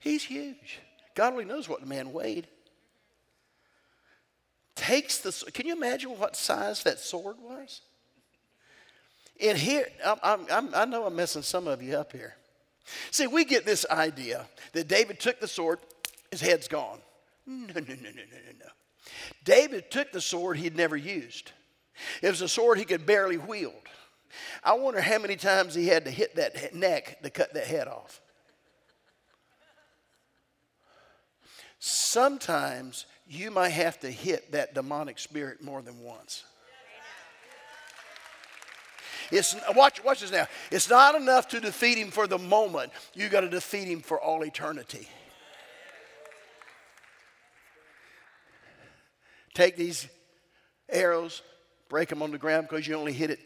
He's huge. God only knows what the man weighed. Takes the, can you imagine what size that sword was? And here, I'm, I'm, i know I'm messing some of you up here. See, we get this idea that David took the sword, his head's gone. No, no, no, no, no, no, no. David took the sword he'd never used. It was a sword he could barely wield. I wonder how many times he had to hit that neck to cut that head off. Sometimes you might have to hit that demonic spirit more than once. It's, watch, watch this now. It's not enough to defeat him for the moment. You got to defeat him for all eternity. Take these arrows, break them on the ground because you only hit it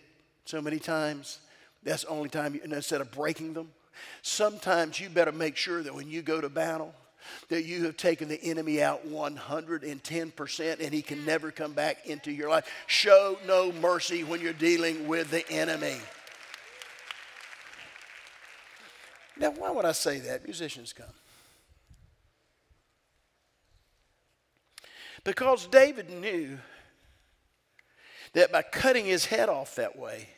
so many times. That's the only time, you, instead of breaking them. Sometimes you better make sure that when you go to battle, that you have taken the enemy out 110% and he can never come back into your life. Show no mercy when you're dealing with the enemy. Now, why would I say that? Musicians come. Because David knew that by cutting his head off that way,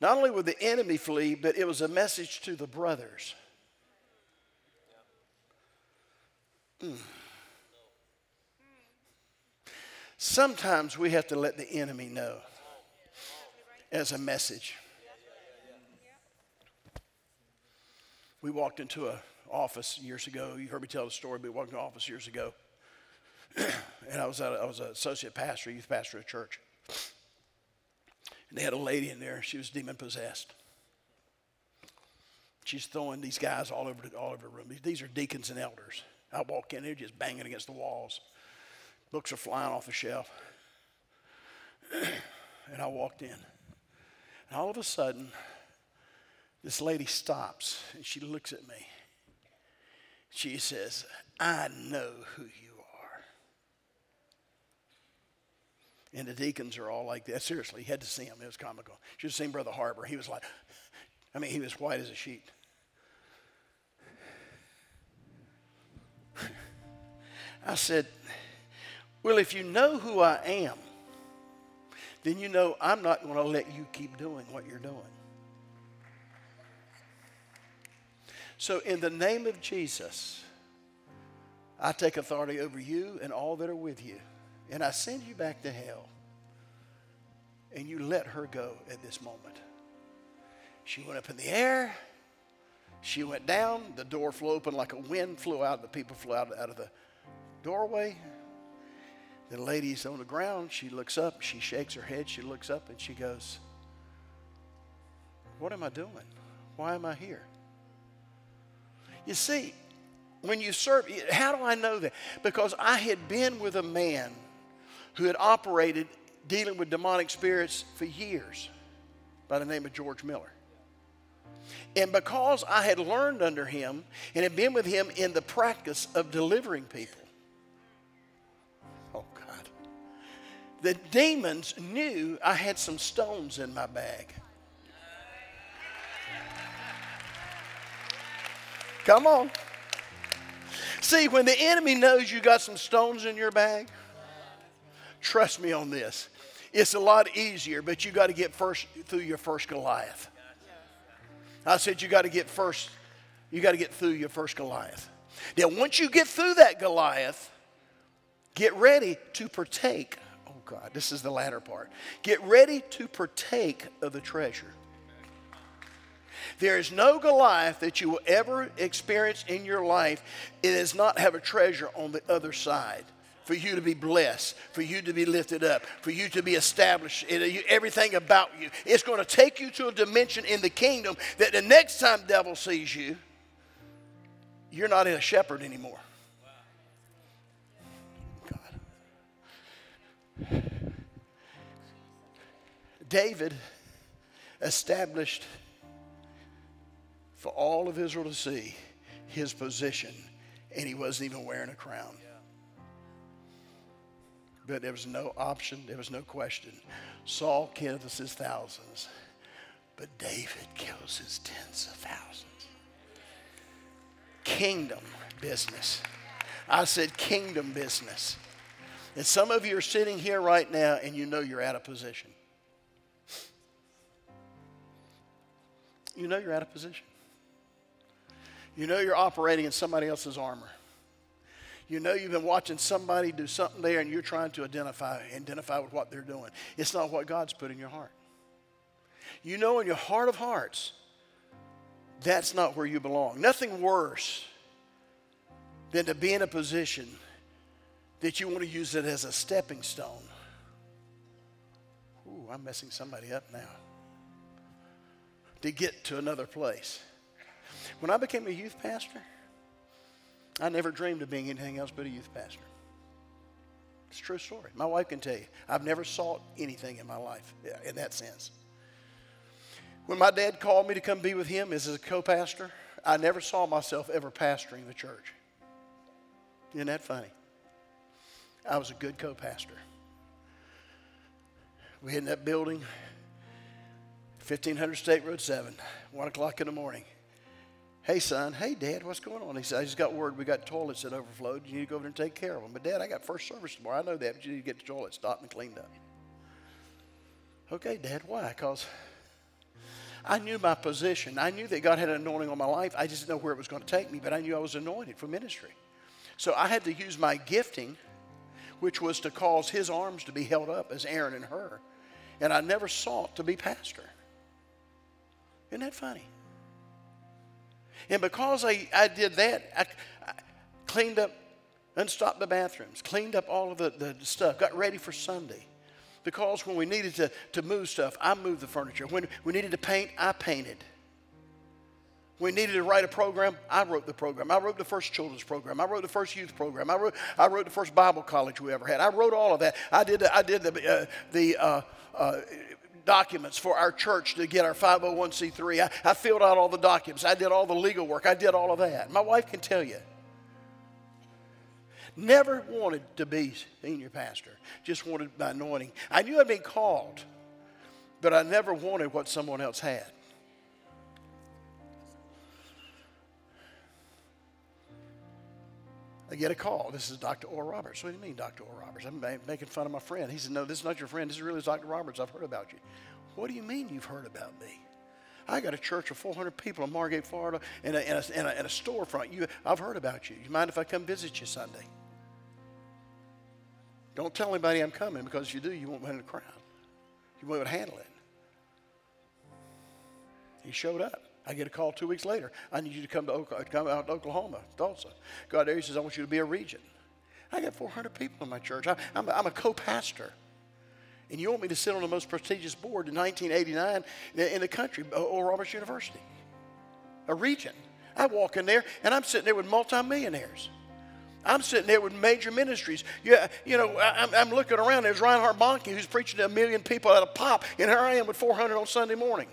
not only would the enemy flee, but it was a message to the brothers. Mm. Sometimes we have to let the enemy know as a message. We walked into an office years ago. You heard me tell the story, but we walked into an office years ago. and I was, at, I was an associate pastor, youth pastor at church. And they had a lady in there. She was demon possessed. She's throwing these guys all over the, all over the room. These are deacons and elders. I walk in, they're just banging against the walls. Books are flying off the shelf. and I walked in. And all of a sudden, this lady stops and she looks at me. She says, I know who you And the deacons are all like that. Seriously, you had to see him. It was comical. You should have seen Brother Harbor. He was like, I mean, he was white as a sheet. I said, Well, if you know who I am, then you know I'm not going to let you keep doing what you're doing. So, in the name of Jesus, I take authority over you and all that are with you and I send you back to hell. And you let her go at this moment. She went up in the air. She went down. The door flew open like a wind flew out. The people flew out, out of the doorway. The lady's on the ground. She looks up. She shakes her head. She looks up and she goes, What am I doing? Why am I here? You see, when you serve, how do I know that? Because I had been with a man who had operated dealing with demonic spirits for years by the name of George Miller. And because I had learned under him and had been with him in the practice of delivering people, oh God, the demons knew I had some stones in my bag. Come on. See, when the enemy knows you got some stones in your bag, trust me on this. It's a lot easier, but you got to get first through your first Goliath. I said you got to get first, you got to get through your first Goliath. Now, once you get through that Goliath, get ready to partake. Oh God, this is the latter part. Get ready to partake of the treasure. There is no Goliath that you will ever experience in your life. It does not have a treasure on the other side for you to be blessed, for you to be lifted up, for you to be established in everything about you. It's going to take you to a dimension in the kingdom that the next time devil sees you, you're not in a shepherd anymore. God. David established for all of Israel to see his position, and he wasn't even wearing a crown. But there was no option, there was no question. Saul kills his thousands, but David kills his tens of thousands. Kingdom business. I said kingdom business. And some of you are sitting here right now and you know you're out of position. You know you're out of position. You know you're operating in somebody else's armor. You know you've been watching somebody do something there and you're trying to identify, identify with what they're doing. It's not what God's put in your heart. You know in your heart of hearts, that's not where you belong. Nothing worse than to be in a position that you want to use it as a stepping stone. Ooh, I'm messing somebody up now. To get to another place. When I became a youth pastor, I never dreamed of being anything else but a youth pastor. It's a true story. My wife can tell you. I've never sought anything in my life in that sense. When my dad called me to come be with him as a co pastor, I never saw myself ever pastoring the church. Isn't that funny? I was a good co pastor. We hit in that building, 1500 State Road 7, 1 o'clock in the morning. Hey, son. Hey, Dad, what's going on? He said, I just got word we got toilets that overflowed. You need to go over there and take care of them. But, Dad, I got first service tomorrow. I know that, but you need to get the toilet stopped and cleaned up. Okay, Dad, why? Because I knew my position. I knew that God had an anointing on my life. I just didn't know where it was going to take me, but I knew I was anointed for ministry. So I had to use my gifting, which was to cause his arms to be held up as Aaron and Hur. And I never sought to be pastor. Isn't that funny? And because I, I did that, I, I cleaned up, unstopped the bathrooms, cleaned up all of the, the stuff, got ready for Sunday. Because when we needed to, to move stuff, I moved the furniture. When we needed to paint, I painted. We needed to write a program. I wrote the program. I wrote the first children's program. I wrote the first youth program. I wrote, I wrote the first Bible college we ever had. I wrote all of that. I did the, I did the, uh, the uh, uh, documents for our church to get our 501c3. I, I filled out all the documents. I did all the legal work. I did all of that. My wife can tell you. Never wanted to be senior pastor, just wanted my anointing. I knew I'd been called, but I never wanted what someone else had. I get a call. This is Dr. Oral Roberts. What do you mean, Dr. Oral Roberts? I'm making fun of my friend. He said, No, this is not your friend. This is really Dr. Roberts. I've heard about you. What do you mean you've heard about me? I got a church of 400 people in Margate, Florida, and a, and a, and a, and a storefront. You, I've heard about you. You mind if I come visit you Sunday? Don't tell anybody I'm coming because if you do, you won't win the crowd. You won't handle it. He showed up. I get a call two weeks later. I need you to come to Oklahoma, come out to Oklahoma, Tulsa. God there, he says, I want you to be a regent. I got 400 people in my church. I, am a, I'm a co-pastor. And you want me to sit on the most prestigious board in 1989 in the country, uh, Oral Roberts University, a regent. I walk in there and I'm sitting there with multimillionaires. I'm sitting there with major ministries. Yeah, you know, I'm, I'm looking around. There's Reinhard Bonnke who's preaching to a million people at a pop, and here I am with 400 on Sunday morning.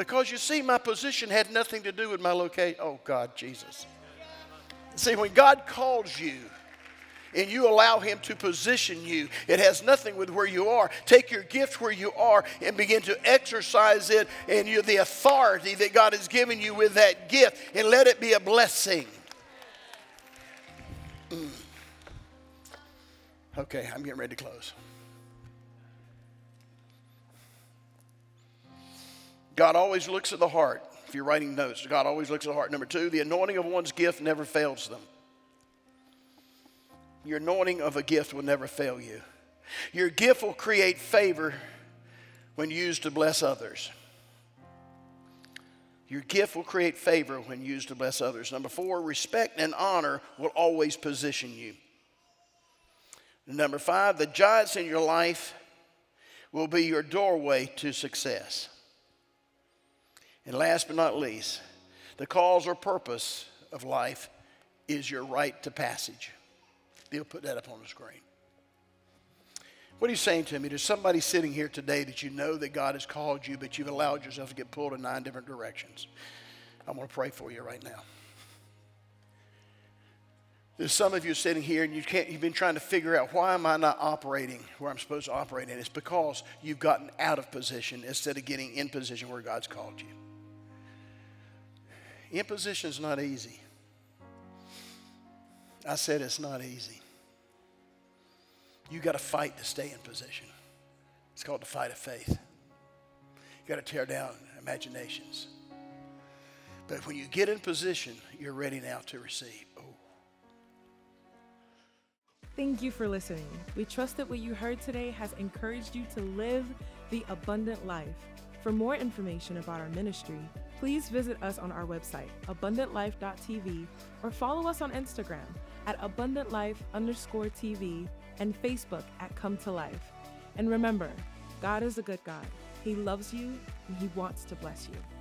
Because you see, my position had nothing to do with my location. Oh, God, Jesus. See, when God calls you, and you allow Him to position you. It has nothing with where you are. Take your gift where you are and begin to exercise it and you, the authority that God has given you with that gift and let it be a blessing. Mm. Okay, I'm getting ready to close. God always looks at the heart. If you're writing notes, God always looks at the heart. Number two, the anointing of one's gift never fails them. Your anointing of a gift will never fail you. Your gift will create favor when used to bless others. Your gift will create favor when used to bless others. Number four, respect and honor will always position you. Number five, the giants in your life will be your doorway to success. And last but not least, the cause or purpose of life is your right to passage. They'll put that up on the screen. What are you saying to me? There's somebody sitting here today that you know that God has called you, but you've allowed yourself to get pulled in nine different directions. I want to pray for you right now. There's some of you sitting here and you can't, you've been trying to figure out why am I not operating where I'm supposed to operate and It's because you've gotten out of position instead of getting in position where God's called you. In position is not easy. I said it's not easy. You got to fight to stay in position. It's called the fight of faith. You got to tear down imaginations. But when you get in position, you're ready now to receive. Oh. Thank you for listening. We trust that what you heard today has encouraged you to live the abundant life. For more information about our ministry, please visit us on our website, abundantlife.tv, or follow us on Instagram at abundantlife underscore TV and Facebook at Come to Life. And remember, God is a good God. He loves you and He wants to bless you.